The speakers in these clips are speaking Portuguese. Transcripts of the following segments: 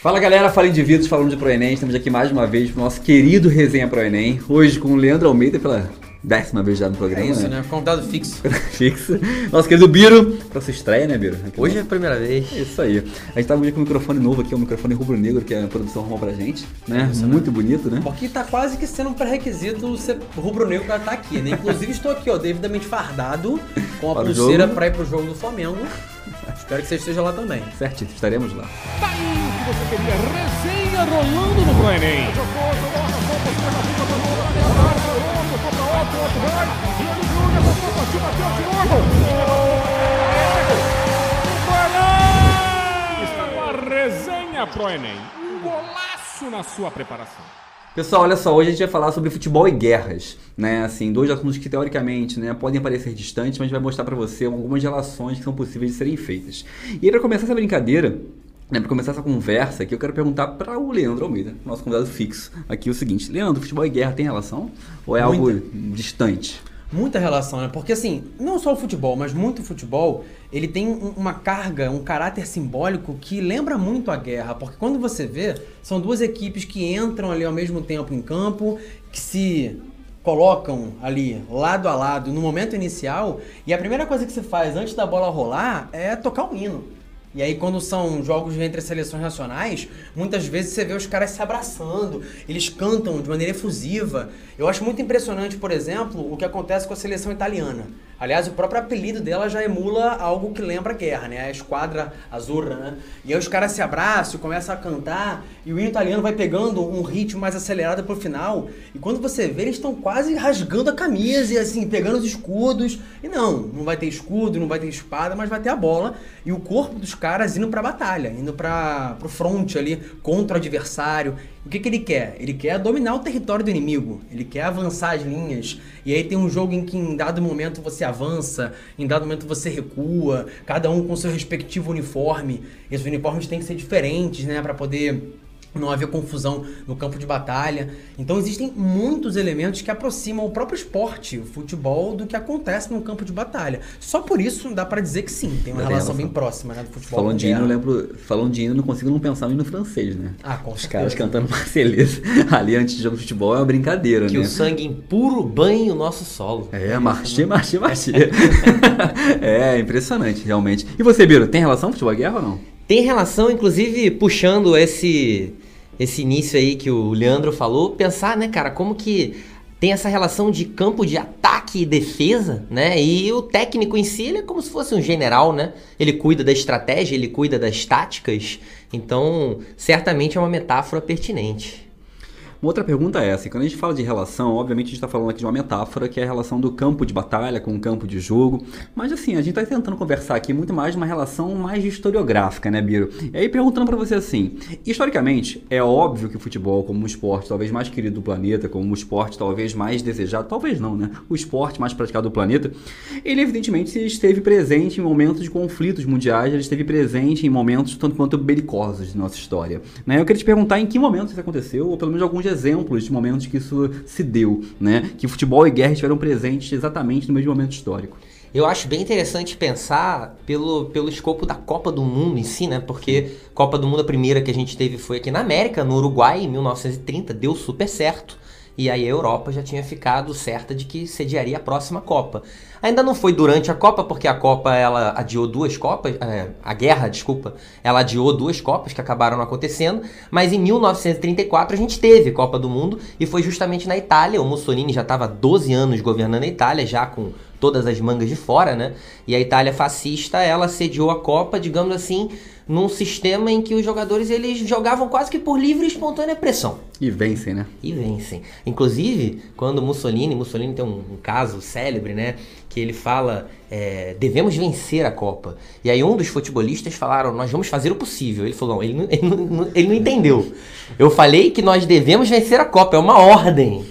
Fala galera, fala indivíduos falando de ProEnem, estamos aqui mais uma vez pro nosso querido Resenha ProEnem, hoje com o Leandro Almeida pela décima vez já no programa. É isso, né? Convidado fixo. Fixo. Nosso querido Biro, pra sua estreia, né, Biro? Aqui Hoje é a primeira vez. É isso aí. A gente tá hoje com um microfone novo aqui, um microfone rubro-negro que a produção arrumou pra gente, né? Isso, né? Muito bonito, né? Porque tá quase que sendo um pré-requisito ser rubro-negro pra estar aqui, né? Inclusive estou aqui, ó, devidamente fardado, com a Para o pulseira pra ir pro jogo do Flamengo. Espero que você esteja lá também. Certinho, estaremos lá. Tá aí o que você queria. Resenha rolando no Proenem. Está com a resenha Proenem. Um golaço na sua preparação. Pessoal, olha só, hoje a gente vai falar sobre futebol e guerras, né? Assim, dois assuntos que teoricamente, né, podem parecer distantes, mas a gente vai mostrar pra você algumas relações que são possíveis de serem feitas. E aí, pra começar essa brincadeira, né, pra começar essa conversa aqui, eu quero perguntar para o Leandro Almeida, nosso convidado fixo, aqui o seguinte: Leandro, futebol e guerra tem relação ou é algo Muita. distante? Muita relação, né? Porque assim, não só o futebol, mas muito futebol, ele tem um- uma carga, um caráter simbólico que lembra muito a guerra. Porque quando você vê, são duas equipes que entram ali ao mesmo tempo em campo, que se colocam ali lado a lado no momento inicial, e a primeira coisa que se faz antes da bola rolar é tocar o hino. E aí, quando são jogos entre seleções nacionais, muitas vezes você vê os caras se abraçando, eles cantam de maneira efusiva. Eu acho muito impressionante, por exemplo, o que acontece com a seleção italiana. Aliás, o próprio apelido dela já emula algo que lembra a guerra, né? A esquadra azurra, né? E aí os caras se abraçam, começam a cantar, e o hino italiano vai pegando um ritmo mais acelerado pro final. E quando você vê, eles estão quase rasgando a camisa e assim, pegando os escudos. E não, não vai ter escudo, não vai ter espada, mas vai ter a bola e o corpo dos caras indo pra batalha, indo para pro front ali contra o adversário. O que, que ele quer? Ele quer dominar o território do inimigo, ele quer avançar as linhas. E aí tem um jogo em que em dado momento você avança, em dado momento você recua, cada um com seu respectivo uniforme. E os uniformes têm que ser diferentes, né, para poder não haver confusão no campo de batalha. Então existem muitos elementos que aproximam o próprio esporte, o futebol, do que acontece no campo de batalha. Só por isso dá pra dizer que sim, tem uma relação relação. bem próxima né, do futebol. Falando de hino, eu lembro. Falando de hino, não consigo não pensar no hino francês, né? Ah, com Os certeza. caras cantando Marselhesa ali antes de jogo de futebol é uma brincadeira, Que né? o sangue impuro banhe o nosso solo. É, marchê, marchê, marchê. é, impressionante, realmente. E você, Biro, tem relação futebol e guerra ou não? Tem relação, inclusive, puxando esse, esse início aí que o Leandro falou, pensar, né, cara, como que tem essa relação de campo de ataque e defesa, né? E o técnico em si, ele é como se fosse um general, né? Ele cuida da estratégia, ele cuida das táticas. Então, certamente é uma metáfora pertinente. Uma outra pergunta é essa, quando a gente fala de relação, obviamente a gente está falando aqui de uma metáfora, que é a relação do campo de batalha com o campo de jogo, mas assim, a gente está tentando conversar aqui muito mais de uma relação mais historiográfica, né, Biro? E aí perguntando para você assim, historicamente, é óbvio que o futebol como um esporte talvez mais querido do planeta, como um esporte talvez mais desejado, talvez não, né? O esporte mais praticado do planeta, ele evidentemente esteve presente em momentos de conflitos mundiais, ele esteve presente em momentos tanto quanto belicosos de nossa história, né? Eu queria te perguntar em que momento isso aconteceu, ou pelo menos alguns exemplos de momentos que isso se deu, né? Que futebol e guerra estiveram presentes exatamente no mesmo momento histórico. Eu acho bem interessante pensar pelo, pelo escopo da Copa do Mundo em si, né? Porque Copa do Mundo, a primeira que a gente teve foi aqui na América, no Uruguai, em 1930, deu super certo. E aí a Europa já tinha ficado certa de que sediaria a próxima Copa. Ainda não foi durante a Copa, porque a Copa ela adiou duas Copas, é, a guerra, desculpa, ela adiou duas Copas que acabaram acontecendo, mas em 1934 a gente teve Copa do Mundo e foi justamente na Itália. O Mussolini já estava 12 anos governando a Itália, já com todas as mangas de fora, né? E a Itália fascista, ela sediou a Copa, digamos assim, num sistema em que os jogadores eles jogavam quase que por livre e espontânea pressão E vencem, né? e vencem. Inclusive, quando Mussolini, Mussolini tem um, um caso célebre, né? Que ele fala, é, devemos vencer a Copa. E aí um dos futebolistas falaram, nós vamos fazer o possível. Ele falou, não, ele não, ele não, ele não entendeu. Eu falei que nós devemos vencer a Copa, é uma ordem.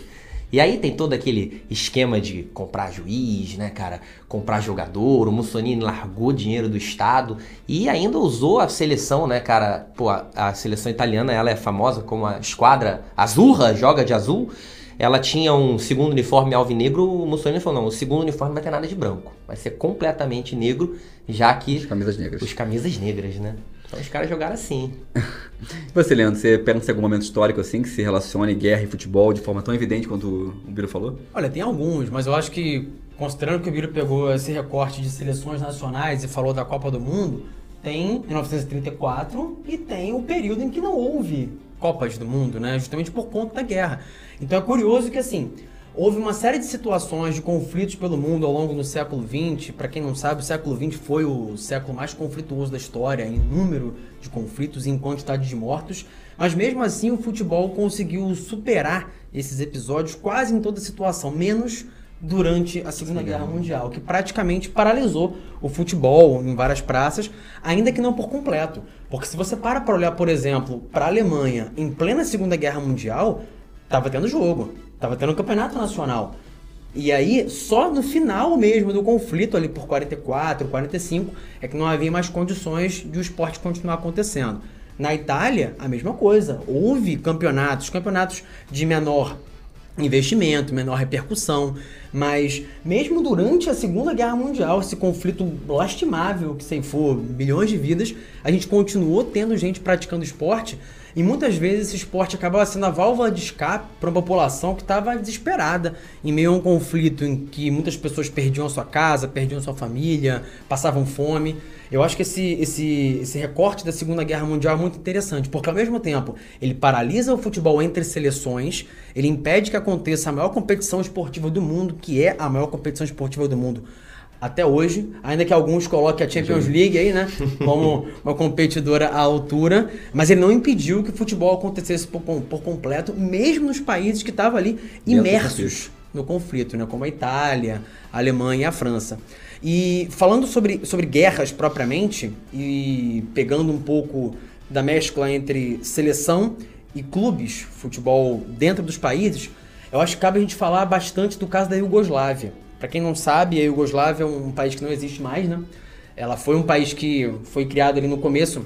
E aí tem todo aquele esquema de comprar juiz, né, cara? Comprar jogador. O Mussolini largou dinheiro do Estado e ainda usou a seleção, né, cara? Pô, a, a seleção italiana ela é famosa como a esquadra azurra, joga de azul. Ela tinha um segundo uniforme alvinegro. O Mussolini falou: não, o segundo uniforme não vai ter nada de branco. Vai ser completamente negro, já que. As camisas negras. Os camisas negras, né? Então os caras jogaram assim. Você, Leandro, você pensa em algum momento histórico assim que se relacione guerra e futebol de forma tão evidente quanto o Biro falou? Olha, tem alguns, mas eu acho que, considerando que o Biro pegou esse recorte de seleções nacionais e falou da Copa do Mundo, tem 1934 e tem o período em que não houve Copas do Mundo, né? Justamente por conta da guerra. Então é curioso que, assim, houve uma série de situações de conflitos pelo mundo ao longo do século XX. Para quem não sabe, o século XX foi o século mais conflituoso da história em número de conflitos e em quantidade de mortos. Mas mesmo assim, o futebol conseguiu superar esses episódios quase em toda situação, menos durante a Segunda Guerra Mundial, que praticamente paralisou o futebol em várias praças, ainda que não por completo. Porque se você para para olhar, por exemplo, para a Alemanha em plena Segunda Guerra Mundial, estava tendo jogo, estava tendo campeonato nacional. E aí, só no final mesmo do conflito, ali por 44, 45, é que não havia mais condições de o esporte continuar acontecendo. Na Itália, a mesma coisa. Houve campeonatos, campeonatos de menor investimento, menor repercussão. Mas mesmo durante a Segunda Guerra Mundial, esse conflito lastimável que ceifou milhões de vidas, a gente continuou tendo gente praticando esporte e muitas vezes esse esporte acabava sendo a válvula de escape para uma população que estava desesperada em meio a um conflito em que muitas pessoas perdiam a sua casa, perdiam a sua família, passavam fome. Eu acho que esse, esse, esse recorte da Segunda Guerra Mundial é muito interessante, porque ao mesmo tempo ele paralisa o futebol entre seleções, ele impede que aconteça a maior competição esportiva do mundo, que é a maior competição esportiva do mundo até hoje, ainda que alguns coloquem a Champions League aí, né, como uma competidora à altura, mas ele não impediu que o futebol acontecesse por, por completo, mesmo nos países que estavam ali imersos no conflito, né, como a Itália, a Alemanha e a França. E falando sobre, sobre guerras propriamente, e pegando um pouco da mescla entre seleção e clubes, futebol dentro dos países, eu acho que cabe a gente falar bastante do caso da Iugoslávia. Para quem não sabe, a Iugoslávia é um país que não existe mais, né? Ela foi um país que foi criado ali no começo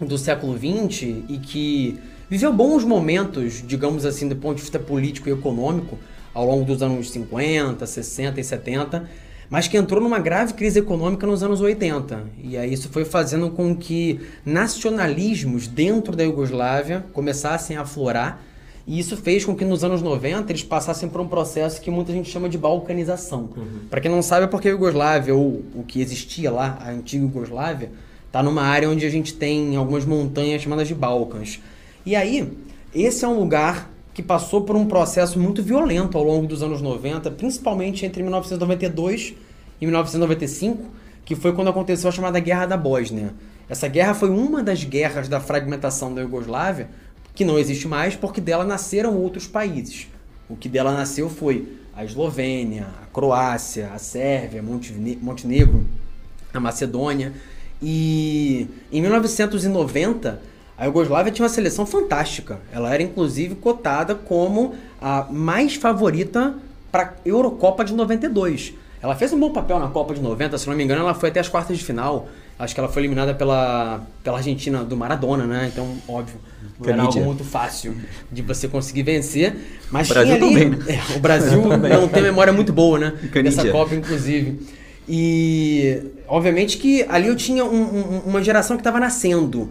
do século XX e que viveu bons momentos, digamos assim, do ponto de vista político e econômico, ao longo dos anos 50, 60 e 70, mas que entrou numa grave crise econômica nos anos 80. E aí isso foi fazendo com que nacionalismos dentro da Iugoslávia começassem a aflorar e isso fez com que nos anos 90 eles passassem por um processo que muita gente chama de balcanização. Uhum. Para quem não sabe, é porque a Iugoslávia, ou o que existia lá, a antiga Iugoslávia, está numa área onde a gente tem algumas montanhas chamadas de Balcãs. E aí, esse é um lugar que passou por um processo muito violento ao longo dos anos 90, principalmente entre 1992 e 1995, que foi quando aconteceu a chamada Guerra da Bósnia. Essa guerra foi uma das guerras da fragmentação da Iugoslávia, que não existe mais porque dela nasceram outros países. O que dela nasceu foi a Eslovênia, a Croácia, a Sérvia, Montenegro, a Macedônia. E em 1990, a Iugoslávia tinha uma seleção fantástica. Ela era inclusive cotada como a mais favorita para a Eurocopa de 92. Ela fez um bom papel na Copa de 90, se não me engano, ela foi até as quartas de final. Acho que ela foi eliminada pela, pela Argentina do Maradona, né? Então, óbvio, não era algo muito fácil de você conseguir vencer. Mas o Brasil ali, também. Né? É, o Brasil não tem memória muito boa, né? Dessa Copa, inclusive. E, obviamente, que ali eu tinha um, um, uma geração que estava nascendo.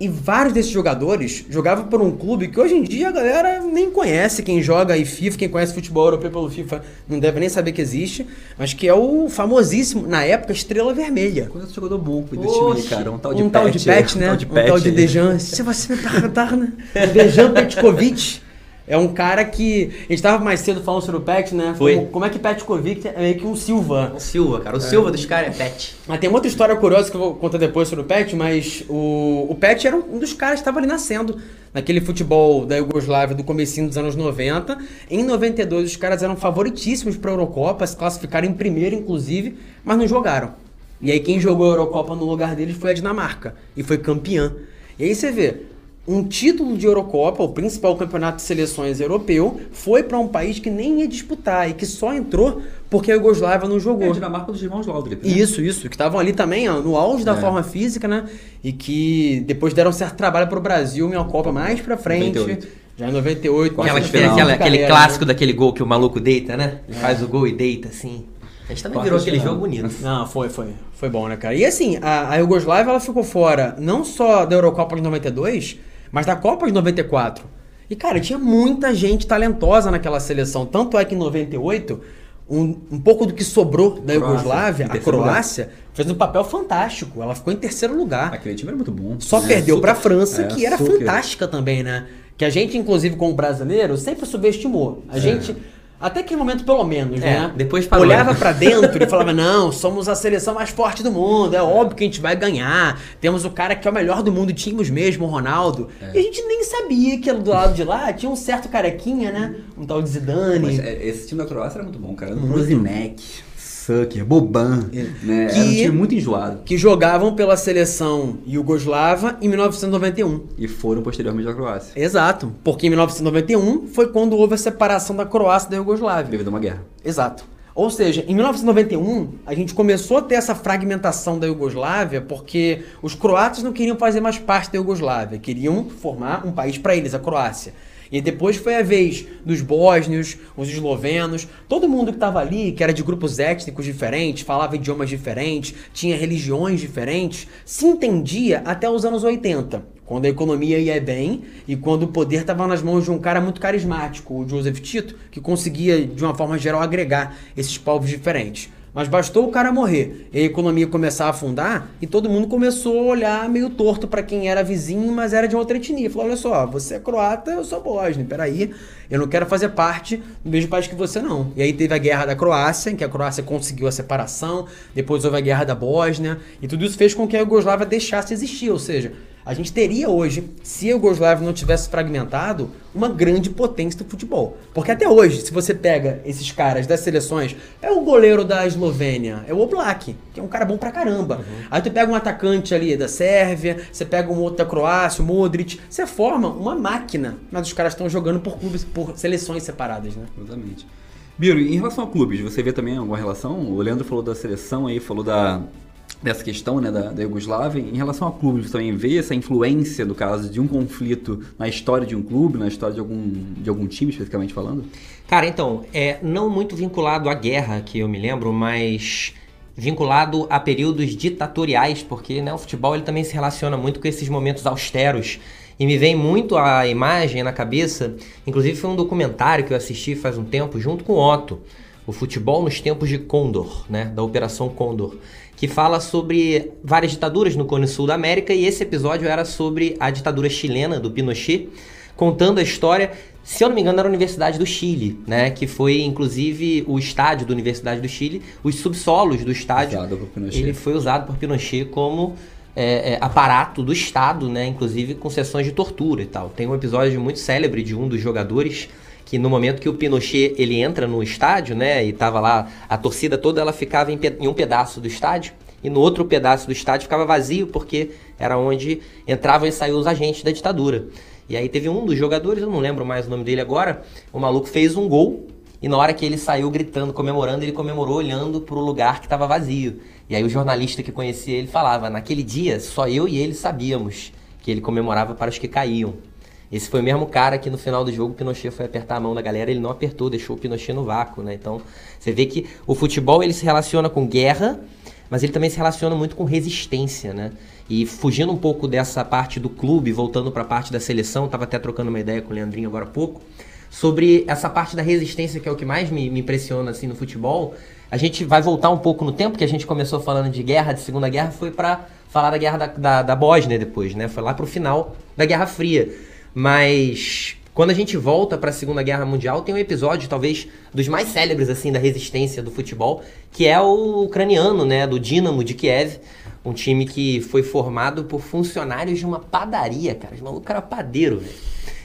E vários desses jogadores jogavam por um clube que hoje em dia a galera nem conhece. Quem joga aí FIFA, quem conhece futebol europeu pelo FIFA, não deve nem saber que existe. Mas que é o famosíssimo, na época, Estrela Vermelha. Conheço jogador bom desse time aí, cara. Um tal de um Pet. Tal de Pet, né? Um tal de, um tal de Dejan. Se você me perguntar, né? Dejan Petkovic. É um cara que. A gente tava mais cedo falando sobre o Pet, né? Foi. Como, como é que Petkovic é meio que um Silva. O Silva, cara. O Silva dos caras é pet. Mas tem uma outra história curiosa que eu vou contar depois sobre o Pet, mas o, o Pet era um dos caras que estava ali nascendo naquele futebol da Iugoslávia do comecinho dos anos 90. Em 92 os caras eram favoritíssimos para a Eurocopa, se classificaram em primeiro inclusive, mas não jogaram. E aí quem jogou a Eurocopa no lugar deles foi a Dinamarca e foi campeã. E aí você vê, um título de Eurocopa, o principal campeonato de seleções europeu, foi para um país que nem ia disputar e que só entrou porque a Iugoslávia não jogou. É a Dinamarca dos irmãos Laudrup. Né? Isso, isso, que estavam ali também ó, no auge da É. forma física, né? E que depois deram certo trabalho pro Brasil em uma Copa mais pra frente. 98. Já em 98. Quarta Aquela, final. aquela- aquele carreira, clássico né? daquele gol que o maluco deita, né? Ele faz o gol e deita, assim. A gente também virou aquele jogo bonito. Não, foi, foi. Foi bom, né, cara? E assim, a, a Iugoslávia ela ficou fora não só da Eurocopa de 92, mas da Copa de 94. E, cara, tinha muita gente talentosa naquela seleção. Tanto é que em 98, um, um pouco do que sobrou da Iugoslávia, a Croácia, fez um papel fantástico. Ela ficou em terceiro lugar. Aquele time era muito bom. Só É, perdeu super- pra França, é, que era super. fantástica também, né? Que a gente, inclusive, como brasileiro, sempre subestimou. A gente, até aquele momento pelo menos, É, né? depois parou, Olhava pra dentro e falava, não, somos a seleção mais forte do mundo, é óbvio que a gente vai ganhar. Temos o cara que é o melhor do mundo, tínhamos mesmo, o Ronaldo. É. E a gente nem sabia que do lado de lá tinha um certo carequinha, né? Um tal de Zidane. Mas, é, esse time da Croácia era muito bom, cara. Prozinek, Sucker, Boban, né? Que- Era um time muito enjoado. Que jogavam pela seleção Iugoslava em 1991. E foram posteriormente da Croácia. Exato, porque em 1991 foi quando houve a separação da Croácia da Iugoslávia. Devido a uma guerra. Exato. Ou seja, em 1991, a gente começou a ter essa fragmentação da Iugoslávia porque os croatas não queriam fazer mais parte da Iugoslávia, queriam formar um país para eles, a Croácia. E depois foi a vez dos bósnios, os eslovenos, todo mundo que estava ali, que era de grupos étnicos diferentes, falava idiomas diferentes, tinha religiões diferentes, se entendia até os anos 80, quando a economia ia bem e quando o poder estava nas mãos de um cara muito carismático, o Joseph Tito, que conseguia, de uma forma geral, agregar esses povos diferentes. Mas bastou o cara morrer. E a economia começar a afundar e todo mundo começou a olhar meio torto pra quem era vizinho, mas era de outra etnia. Falou: olha só, você é croata, eu sou bósnio, peraí, eu não quero fazer parte do mesmo país que você não. E aí teve a guerra da Croácia, em que a Croácia conseguiu a separação, depois houve a guerra da Bósnia, e tudo isso fez com que a Iugoslávia deixasse de existir, ou seja, a gente teria hoje, se a Iugoslávia não tivesse fragmentado, uma grande potência do futebol. Porque até hoje, se você pega esses caras das seleções, é o goleiro da Eslovênia, é o Oblak, que é um cara bom pra caramba. Aí tu pega um atacante ali da Sérvia, você pega um outro da Croácia, o Modric, você forma uma máquina, mas os caras estão jogando por clubes, por seleções separadas, né? Exatamente. Biro, em relação a clubes, você vê também alguma relação? O Leandro falou da seleção aí, falou da, dessa questão né, da, da Iugoslávia. Em relação a clubes, você também vê essa influência, do caso, de um conflito na história de um clube, na história de algum, de algum time, especificamente falando? Cara, então, é não muito vinculado à guerra, que eu me lembro, mas vinculado a períodos ditatoriais, porque né, o futebol ele também se relaciona muito com esses momentos austeros. E me vem muito a imagem na cabeça, inclusive foi um documentário que eu assisti faz um tempo, junto com o Otto, o futebol nos tempos de Condor, né, da Operação Condor, que fala sobre várias ditaduras no Cone Sul da América, e esse episódio era sobre a ditadura chilena do Pinochet, contando a história, se eu não me engano, era a Universidade do Chile, né? Que foi, inclusive, o estádio da Universidade do Chile, os subsolos do estádio. Usado por Pinochet. Ele foi usado por Pinochet como é, é, aparato do Estado, né? Inclusive com sessões de tortura e tal. Tem um episódio muito célebre de um dos jogadores que no momento que o Pinochet ele entra no estádio, né? E tava lá a torcida toda, ela ficava em, em um pedaço do estádio e no outro pedaço do estádio ficava vazio porque era onde entravam e saíam os agentes da ditadura. E aí teve um dos jogadores, eu não lembro mais o nome dele agora, o maluco fez um gol e na hora que ele saiu gritando, comemorando, ele comemorou olhando pro lugar que estava vazio. E aí o jornalista que conhecia ele falava: naquele dia só eu e ele sabíamos que ele comemorava para os que caíam. Esse foi o mesmo cara que no final do jogo o Pinochet foi apertar a mão da galera, ele não apertou, deixou o Pinochet no vácuo, né? Então, você vê que o futebol ele se relaciona com guerra, mas ele também se relaciona muito com resistência, né? E fugindo um pouco dessa parte do clube, voltando para a parte da seleção, tava até trocando uma ideia com o Leandrinho agora há pouco, sobre essa parte da resistência que é o que mais me, me impressiona assim no futebol. A gente vai voltar um pouco no tempo que a gente começou falando de guerra, de Segunda Guerra, foi para falar da guerra da, da, da Bósnia depois, né? Foi lá pro final da Guerra Fria. Mas quando a gente volta para a Segunda Guerra Mundial, tem um episódio talvez dos mais célebres assim da resistência do futebol, que é o ucraniano, né, do Dinamo de Kiev, um time que foi formado por funcionários de uma padaria, cara. Os malucos eram padeiro, velho.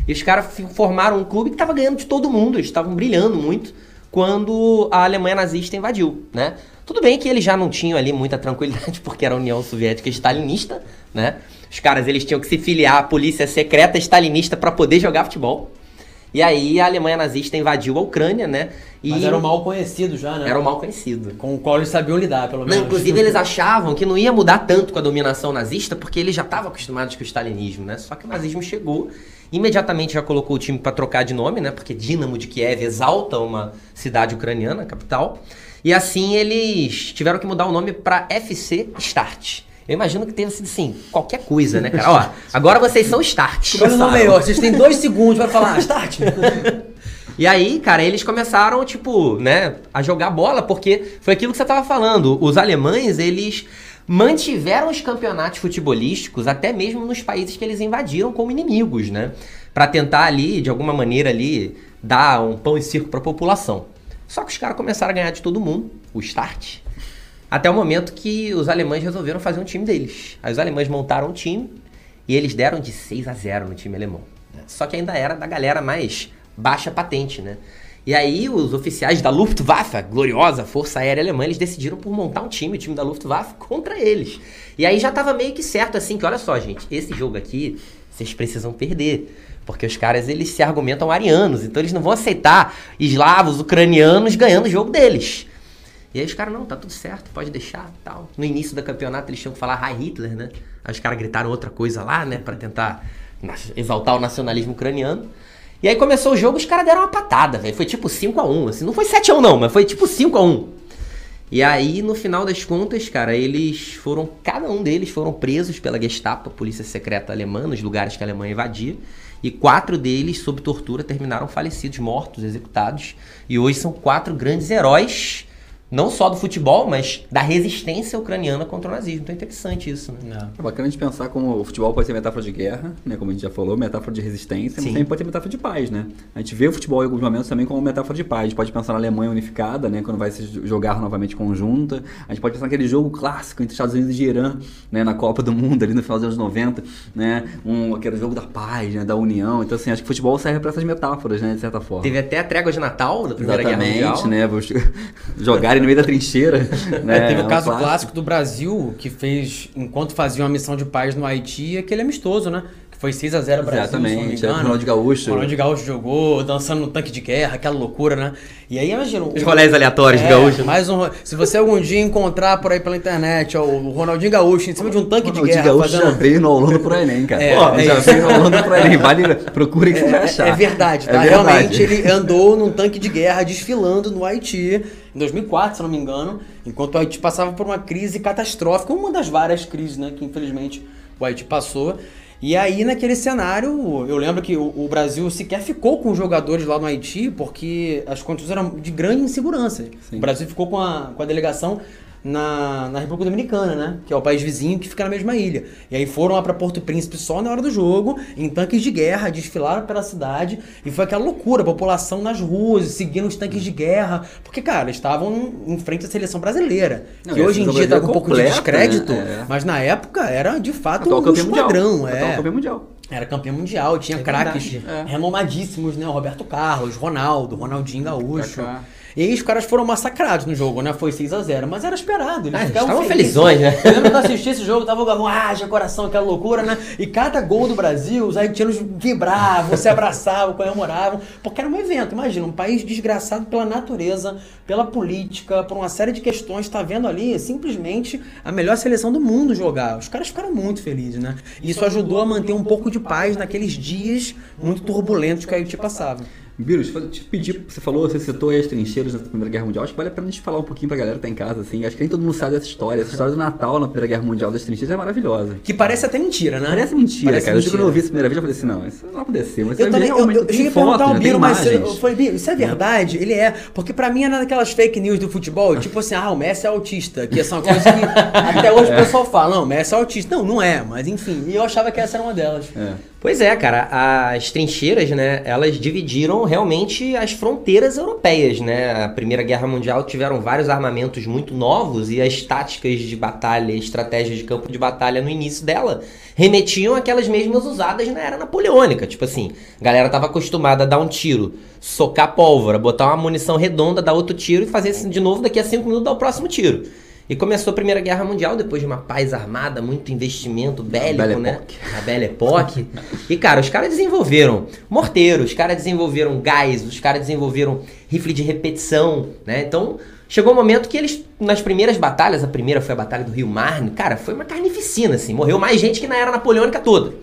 E os caras formaram um clube que tava ganhando de todo mundo, eles estavam brilhando muito quando a Alemanha nazista invadiu, né? Tudo bem que eles já não tinham ali muita tranquilidade porque era a União Soviética stalinista, né? Os caras eles tinham que se filiar à polícia secreta stalinista para poder jogar futebol. E aí a Alemanha nazista invadiu a Ucrânia, né? E Mas era um mal conhecido já, né? era um mal conhecido. Com o qual eles sabiam lidar, pelo Não, menos. inclusive eles achavam que não ia mudar tanto com a dominação nazista, porque eles já estavam acostumados com o stalinismo, né? Só que o nazismo chegou, imediatamente já colocou o time para trocar de nome, né? Porque Dinamo de Kiev exalta uma cidade ucraniana, capital. E assim eles tiveram que mudar o nome para FC Start. Eu imagino que tenha sido assim, qualquer coisa, né, cara? Ó, agora vocês são start. Olha o nome aí, ó. Vocês têm dois segundos pra falar, start. E aí, cara, eles começaram, tipo, né, a jogar bola, porque foi aquilo que você tava falando. Os alemães, eles mantiveram os campeonatos futebolísticos até mesmo nos países que eles invadiram como inimigos, né? Pra tentar ali, de alguma maneira ali, dar um pão e circo pra população. Só que os caras começaram a ganhar de todo mundo, o start. Até o momento que os alemães resolveram fazer um time deles. Aí os alemães montaram um time e eles deram de 6 a 0 no time alemão. Só que ainda era da galera mais baixa patente, né? E aí os oficiais da Luftwaffe, gloriosa Força Aérea Alemã, eles decidiram por montar um time, o time da Luftwaffe, contra eles. E aí já tava meio que certo assim, que olha só, gente, esse jogo aqui, vocês precisam perder. Porque os caras, eles se argumentam arianos, então eles não vão aceitar eslavos, ucranianos ganhando o jogo deles. E aí os caras, não, tá tudo certo, pode deixar, tal. No início do campeonato eles tinham que falar Hi Hitler, né? Aí os caras gritaram outra coisa lá, né, para tentar exaltar o nacionalismo ucraniano. E aí começou o jogo, os caras deram uma patada, velho. Foi tipo 5 a 1 assim. Não foi 7 a 1 não, mas foi tipo 5 a 1 E aí, no final das contas, cara, eles foram... Cada um deles foram presos pela Gestapo, a polícia secreta alemã, nos lugares que a Alemanha invadia. E quatro deles, sob tortura, terminaram falecidos, mortos, executados. E hoje são quatro grandes heróis não só do futebol, mas da resistência ucraniana contra o nazismo. Então é interessante isso, né? É bacana de pensar como o futebol pode ser metáfora de guerra, né? Como a gente já falou, metáfora de resistência, mas Sim. também pode ser metáfora de paz, né? A gente vê o futebol em alguns momentos também como metáfora de paz. A gente pode pensar na Alemanha unificada, né? Quando vai se jogar novamente conjunta. A gente pode pensar naquele jogo clássico entre Estados Unidos e Irã, né? Na Copa do Mundo, ali no final dos anos 90, né? Um, aquele jogo da paz, né? Da união. Então, assim, acho que o futebol serve para essas metáforas, né? De certa forma. Teve até a trégua de Natal da Primeira Guerra Exatamente, Mundial. né? Vou jogarem no meio da trincheira. né? É, teve É o um caso clássico. do Brasil, que fez, enquanto fazia uma missão de paz no Haiti, aquele amistoso, né? Que foi 6x0 Brasil, se não me Exatamente, engano. é, o Ronaldinho Gaúcho. O Ronaldinho Gaúcho jogou, dançando no tanque de guerra, aquela loucura, né? E aí, imagina... Os rolés aleatórios é, do Gaúcho. Mais um, se você algum dia encontrar por aí pela internet ó, o Ronaldinho Gaúcho em cima de um tanque de O guerra Gaúcho já fazendo... veio no Holanda pro Enem, cara. É, Pô, é já isso. veio no Holanda pro Enem. Vale, procura que você vai É, achar. é verdade, tá? É verdade. Realmente ele andou num tanque de guerra desfilando no Haiti em 2004, se não me engano, enquanto o Haiti passava por uma crise catastrófica, uma das várias crises, né, que infelizmente o Haiti passou. E aí, naquele cenário, eu lembro que o, o Brasil sequer ficou com os jogadores lá no Haiti, porque as condições eram de grande insegurança. Sim. O Brasil ficou com a, com a delegação na, na República Dominicana, né? Que é o país vizinho que fica na mesma ilha. E aí foram lá pra Porto Príncipe só na hora do jogo, em tanques de guerra, desfilaram pela cidade e foi aquela loucura, a população nas ruas, seguindo os tanques de guerra. Porque, cara, estavam em frente à seleção brasileira. Não, que hoje em dia tá com um pouco de descrédito, né? É. mas na época era de fato Atual um esquadrão. É. campeão mundial. Era campeão mundial, tinha É craques é. renomadíssimos, né? Roberto Carlos, Ronaldo, Ronaldinho Gaúcho. Kaká. E aí os caras foram massacrados no jogo, né? Foi 6x0, mas era esperado. Eles Ah, estavam felizes. felizões, né? Eu lembro que eu assisti esse jogo, tava o Gavão, haja coração, aquela loucura, né? E cada gol do Brasil, os haitianos vibravam, se abraçavam, comemoravam, porque era um evento. Imagina, um país desgraçado pela natureza, pela política, por uma série de questões, tá vendo ali simplesmente a melhor seleção do mundo jogar. Os caras ficaram muito felizes, né? E isso ajudou a manter um pouco de paz naqueles dias muito turbulentos que a Haiti passava. Eu te pedir, você falou, você citou aí as trincheiras da Primeira Guerra Mundial, acho que vale a pena a gente falar um pouquinho pra galera que tá em casa, assim, acho que nem todo mundo sabe dessa história, essa história do Natal na Primeira Guerra Mundial das trincheiras é maravilhosa. Que parece até mentira, né? Parece mentira, Parece cara. Eu digo, quando eu mentira. vi isso a primeira vez, eu falei assim, não, isso não vai acontecer, mas Eu você também, eu, eu cheguei a foto, perguntar ao né, Biro, mas eu imagens. falei, Biro, isso é verdade? Ele é. Porque pra mim era daquelas fake news do futebol, tipo assim, ah, o Messi é autista, que é uma coisa que até hoje o pessoal fala, não, o Messi é autista. Não, não é, mas enfim, e eu achava que essa era uma delas. É. Pois é, cara, as trincheiras, né, elas dividiram realmente as fronteiras europeias, né? A Primeira Guerra Mundial tiveram vários armamentos muito novos e as táticas de batalha, estratégias de campo de batalha no início dela remetiam àquelas mesmas usadas na era napoleônica. Tipo assim, a galera tava acostumada a dar um tiro, socar pólvora, botar uma munição redonda, dar outro tiro e fazer de novo daqui a cinco minutos dar o próximo tiro. E começou a Primeira Guerra Mundial depois de uma paz armada, muito investimento bélico, né? Époque. A Belle Époque. E, cara, os caras desenvolveram morteiro, os caras desenvolveram gás, os caras desenvolveram rifle de repetição, né? Então, chegou um momento que eles, nas primeiras batalhas, a primeira foi a Batalha do Rio Marne, cara, foi uma carnificina, assim. Morreu mais gente que na Era Napoleônica toda.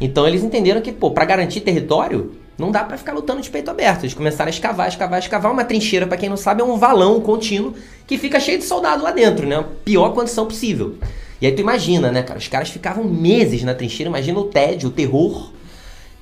Então, eles entenderam que, pô, pra garantir território, não dá pra ficar lutando de peito aberto. Eles começaram a escavar, escavar, escavar. Uma trincheira, pra quem não sabe, é um valão contínuo que fica cheio de soldado lá dentro, né? Pior condição possível. E aí tu imagina, né, cara? Os caras ficavam meses na trincheira, imagina o tédio, o terror.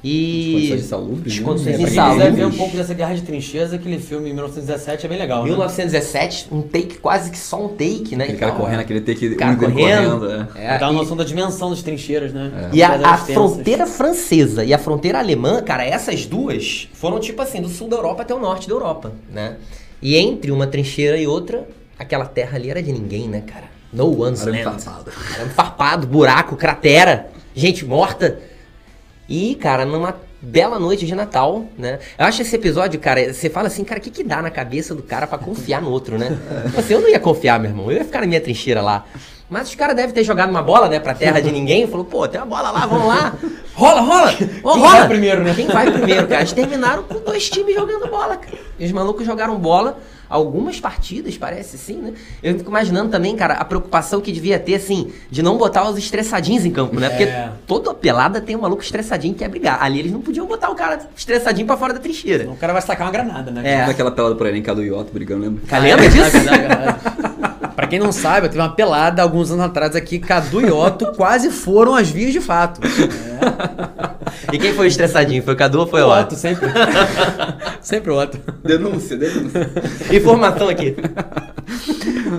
E. Condições insalubres, As né? condições É, pra quem insalubres. quiser ver um pouco dessa Guerra de Trincheiras, aquele filme em 1917 é bem legal. né? 1917, um take, quase que só um take, né? Aquele cara correndo, aquele take cara ele correndo. é. É, Dá uma e- noção da dimensão das trincheiras, né? E a, a fronteira francesa e a fronteira alemã, cara, essas duas foram tipo assim, do sul da Europa até o norte da Europa, né? E entre uma trincheira e outra, aquela terra ali era de ninguém, né, cara? No one's land. farpado. Farpado, buraco, cratera, gente morta. E, cara, numa bela noite de Natal, né? Eu acho esse episódio, cara, você fala assim, cara, o que que dá na cabeça do cara pra confiar no outro, né? Assim, eu não ia confiar, meu irmão. Eu ia ficar na minha trincheira lá. Mas os caras devem ter jogado uma bola, né, pra terra de ninguém. Falou, pô, tem uma bola lá, vamos lá. Rola, rola! Quem rola! vai primeiro, né? Quem vai primeiro, cara? Eles terminaram com dois times jogando bola, cara. E os malucos jogaram bola algumas partidas, parece sim, né? Eu fico imaginando também, cara, a preocupação que devia ter, assim, de não botar os estressadinhos em campo, né? Porque É. toda pelada tem um maluco estressadinho que quer brigar. Ali eles não podiam botar o cara estressadinho pra fora da trincheira. O cara vai sacar uma granada, né? É. Daquela pelada por aí, em do Iota brigando, lembra? Cara, lembra disso? Pra quem não sabe, teve uma pelada alguns anos atrás aqui, Cadu e Otto quase foram às vias de fato. E quem foi o estressadinho? Foi o Cadu ou foi o o Otto? Otto, sempre. sempre o Otto. Denúncia, denúncia. Informação aqui.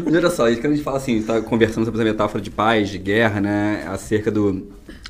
Mas olha só, quando a gente fala assim, está conversando sobre essa metáfora de paz, de guerra, né, acerca do,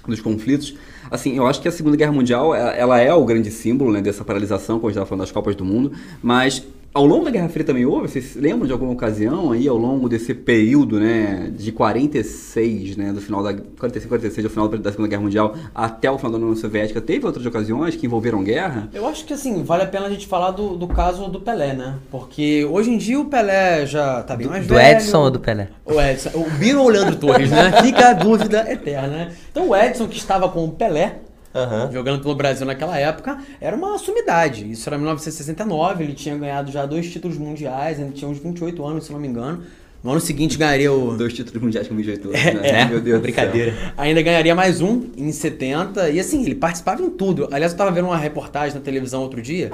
dos conflitos, assim, eu acho que a Segunda Guerra Mundial, ela ela é o grande símbolo, né, dessa paralisação, como a gente estava falando das Copas do Mundo, mas ao longo da Guerra Fria também houve, vocês lembram de alguma ocasião aí, ao longo desse período, né, de 46, né, do final da, 45, 46, do final da Segunda Guerra Mundial, até o final da União Soviética, teve outras ocasiões que envolveram guerra? Eu acho que assim, vale a pena a gente falar do, do caso do Pelé, né? Porque hoje em dia o Pelé já tá bem mais Do velho. Edson ou do Pelé? O Edson, o Biro ou o Leandro Torres, né? Fica a dúvida eterna, né? Então o Edson, que estava com o Pelé, Aham. jogando pelo Brasil naquela época, era uma sumidade. Isso era 1969, ele tinha ganhado já dois títulos mundiais, ele tinha uns 28 anos, se não me engano. No ano seguinte ganharia o. Dois títulos mundiais com 28 anos, É, né? é, Meu Deus do brincadeira. céu. Ainda ganharia mais um em 70. E assim, ele participava em tudo. Aliás, eu tava vendo uma reportagem na televisão outro dia,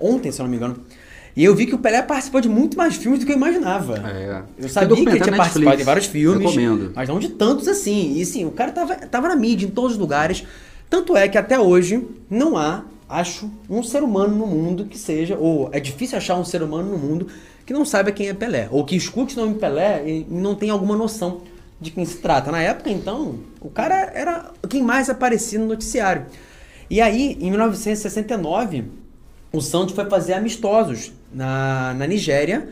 ontem, se eu não me engano. E eu vi que o Pelé participou de muito mais filmes do que eu imaginava. É. Eu Tem sabia que ele tinha na participado Netflix. de vários filmes, Recomendo. mas não de tantos assim. E sim, o cara tava, tava na mídia, em todos os lugares. Tanto é que até hoje não há, acho, um ser humano no mundo que seja, ou é difícil achar um ser humano no mundo que não saiba quem é Pelé, ou que escute o nome Pelé e não tenha alguma noção de quem se trata. Na época, então, o cara era quem mais aparecia no noticiário. E aí, em 1969, o Santos foi fazer amistosos na, na Nigéria,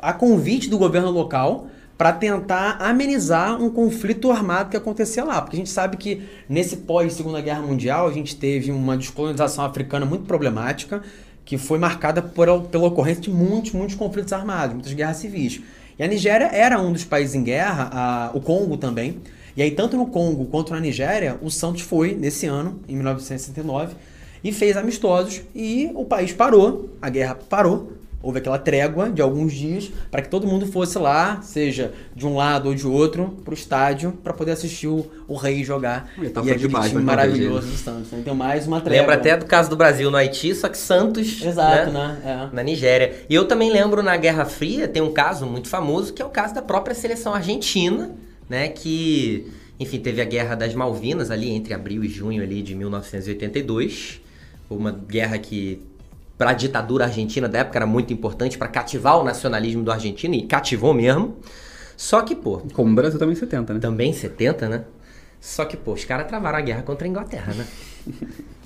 a convite do governo local, para tentar amenizar um conflito armado que acontecia lá. Porque a gente sabe que nesse pós-Segunda Guerra Mundial, a gente teve uma descolonização africana muito problemática, que foi marcada por, pela ocorrência de muitos, muitos conflitos armados, muitas guerras civis. E a Nigéria era um dos países em guerra, a- o Congo também. E aí, tanto no Congo quanto na Nigéria, o Santos foi, nesse ano, em 1969, e fez amistosos e o país parou, a guerra parou. Houve aquela trégua de alguns dias para que todo mundo fosse lá, seja de um lado ou de outro, pro estádio para poder assistir o, o rei jogar. Uma etapa e de aquele paz, time maravilhoso né? do Santos. né? Então mais uma trégua. Lembra até do caso do Brasil no Haiti, só que Santos. Exato, né? É. Na Nigéria. E eu também lembro na Guerra Fria, tem um caso muito famoso, que é o caso da própria seleção argentina, né? Que, enfim, teve a Guerra das Malvinas ali entre abril e junho ali de 1982. Uma guerra que para a ditadura argentina da época era muito importante para cativar o nacionalismo do argentino e cativou mesmo. Só que, pô, Como o Brasil também em 70, né? também 70, né? Só que, pô, os caras travaram a guerra contra a Inglaterra, né?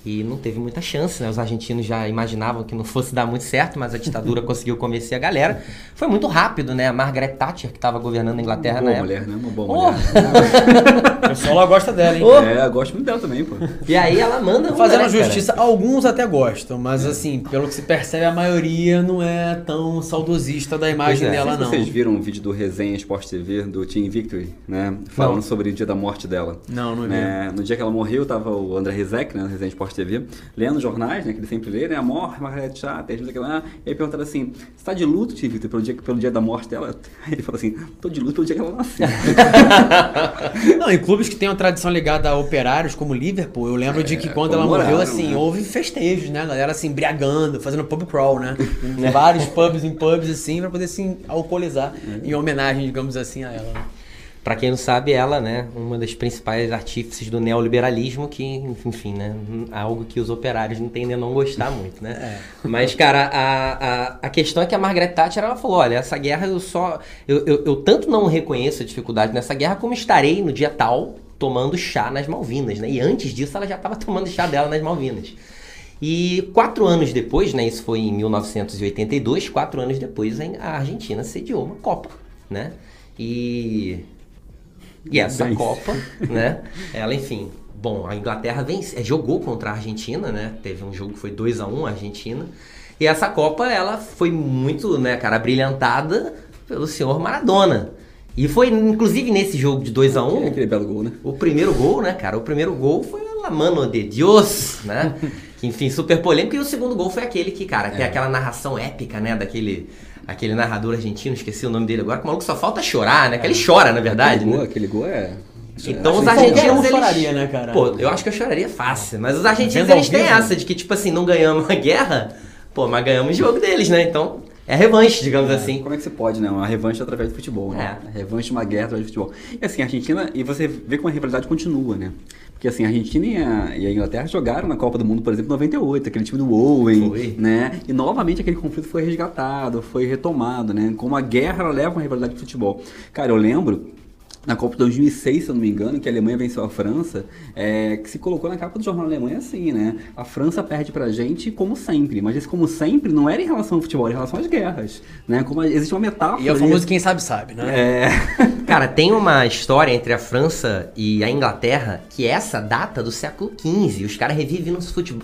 E não teve muita chance, né? Os argentinos já imaginavam que não fosse dar muito certo, mas a ditadura conseguiu convencer a galera. Foi muito rápido, né? A Margaret Thatcher, que estava governando a Inglaterra Uma na boa época. mulher, né? Uma boa Oh! mulher. O pessoal lá gosta dela, hein? Oh! É, eu gosto muito dela também, pô. E aí ela manda Fazendo né, cara? justiça, alguns até gostam, mas assim, pelo que se percebe, a maioria não é tão saudosista da imagem é. dela, Não vocês viram um vídeo do Resenha Sport TV, do Team Victory, né? Falando Não. sobre o dia da morte dela. Não, não vi. né? No dia que ela morreu, tava o André Rizek, né? No Resenha Sport TV, lendo jornais, né? Que ele sempre lê, né? A morte, Margaret Thatcher, não sei o que lá. E aí perguntaram assim, você tá de luto, Team Victory, pelo dia, pelo dia da morte dela? Aí ele falou assim, tô de luto pelo dia que ela nasceu. Não, em clubes que têm uma tradição ligada a operários, como Liverpool, eu lembro de que quando ela morreu, assim, né? houve festejos, né? A galera assim, embriagando, fazendo pub crawl, né? Vários pubs em pubs, assim, pra poder se alcoolizar em homenagem, digamos assim, a ela. né? Pra quem não sabe, ela, né, uma das principais artífices do neoliberalismo, que, enfim, né, algo que os operários não tendem a não gostar muito, né? É. Mas, cara, a, a, a questão é que a Margaret Thatcher, ela falou, olha, essa guerra eu só... Eu, eu, eu tanto não reconheço a dificuldade nessa guerra, como estarei no dia tal tomando chá nas Malvinas, né? E antes disso, ela já estava tomando chá dela nas Malvinas. E quatro anos depois, né, isso foi em 1982, quatro anos depois a Argentina sediou uma Copa, né? E e essa Bem... Copa, né? Ela, enfim, bom, a Inglaterra vence, é, jogou contra a Argentina, né? Teve um jogo que foi 2 a 1 um, a Argentina. E essa Copa, ela foi muito, né, cara, brilhantada pelo senhor Maradona. E foi, inclusive, nesse jogo de 2 a 1 um, Aquele belo gol, né? O primeiro gol, né, cara? O primeiro gol foi a mano de Deus, né? que, enfim, super polêmico. E o segundo gol foi aquele que, cara, é. tem aquela narração épica, né, daquele aquele narrador argentino, esqueci o nome dele agora, que o maluco só falta chorar, né? Que ele chora, na verdade. Aquele né? gol, aquele gol é. Então os argentinos. Eles... choraria, né, cara? Pô, eu acho que eu choraria fácil. Mas os argentinos, eles têm essa de que, tipo assim, não ganhamos a guerra, pô, mas ganhamos o jogo deles, né? Então. É revanche, digamos é, assim. Como é que você pode, né? Uma revanche através do futebol, né? É. Revanche uma guerra através do futebol. E assim, a Argentina, e você vê como a rivalidade continua, né? Porque assim, a Argentina e a, e a, Inglaterra jogaram na Copa do Mundo, por exemplo, em 98, aquele time do Owen, foi. né? E novamente aquele conflito foi resgatado, foi retomado, né? Como a guerra leva uma rivalidade de futebol. Cara, eu lembro na Copa de 2006, se eu não me engano, que a Alemanha venceu a França, é, que se colocou na capa do jornal Alemanha assim, né? A França perde pra gente como sempre, mas esse como sempre não era em relação ao futebol, era em relação às guerras, né? Como existe uma metáfora. E é o famoso quem sabe sabe, né? É. Cara, tem uma história entre a França e a Inglaterra que essa data do século XV. Os caras revivem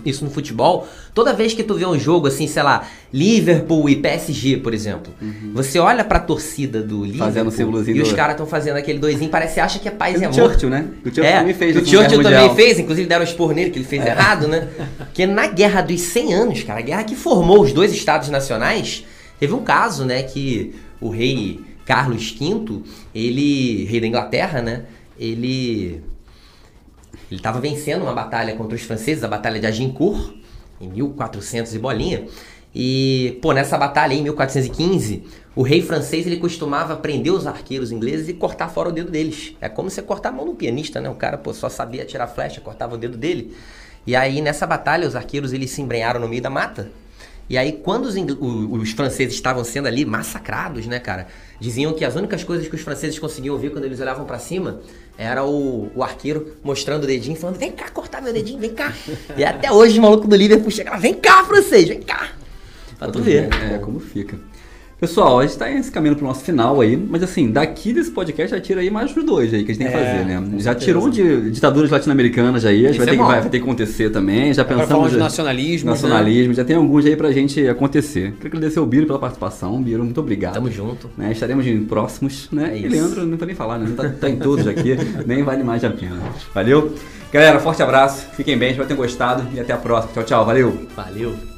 isso no futebol. Toda vez que tu vê um jogo assim, sei lá, Liverpool e PSG, por exemplo, uhum. você olha pra torcida do Liverpool e os caras estão fazendo aquele doisinho, parece que acha que é paz e, e amor. Churchill, né? O Churchill é, também fez. O Churchill também fez, inclusive deram expor nele que ele fez é. errado, né? Porque na Guerra dos 100 Anos, cara, a guerra que formou os dois estados nacionais, teve um caso, né, que o rei Carlos V, ele, rei da Inglaterra, né, ele ele estava vencendo uma batalha contra os franceses, a batalha de Agincourt, em 1400 e bolinha. E, pô, nessa batalha em 1415, o rei francês ele costumava prender os arqueiros ingleses e cortar fora o dedo deles. É como você cortar a mão do pianista, né? O cara, pô, só sabia tirar flecha, cortava o dedo dele. E aí, nessa batalha, os arqueiros eles se embrenharam no meio da mata. E aí, quando os, os, franceses estavam sendo ali massacrados, né, cara? Diziam que as únicas coisas que os franceses conseguiam ouvir quando eles olhavam para cima era o, o, arqueiro mostrando o dedinho, falando: vem cá cortar meu dedinho, vem cá. e até hoje o maluco do Liverpool chega lá: vem cá, francês, vem cá. Pra tu ver. É, é como fica. Pessoal, a gente tá esse caminho pro nosso final aí, mas assim, daqui desse podcast já tira aí mais os dois aí que a gente tem que é, fazer, né? Já tirou de ditaduras latino-americanas aí, vai, ter, é vai, vai, ter que acontecer também. Já pensamos. Falar de nacionalismo. Nacionalismo, né? já tem alguns aí pra gente acontecer. Quero agradecer ao Biro pela participação. Biro, muito obrigado. Tamo junto. Né? Estaremos em próximos, né? É e Leandro, não vou nem falar, né? Tá, tá em todos aqui, nem vale mais a pena. Valeu? Galera, forte abraço, fiquem bem, espero que tenham gostado e até a próxima. Tchau, tchau, valeu! Valeu!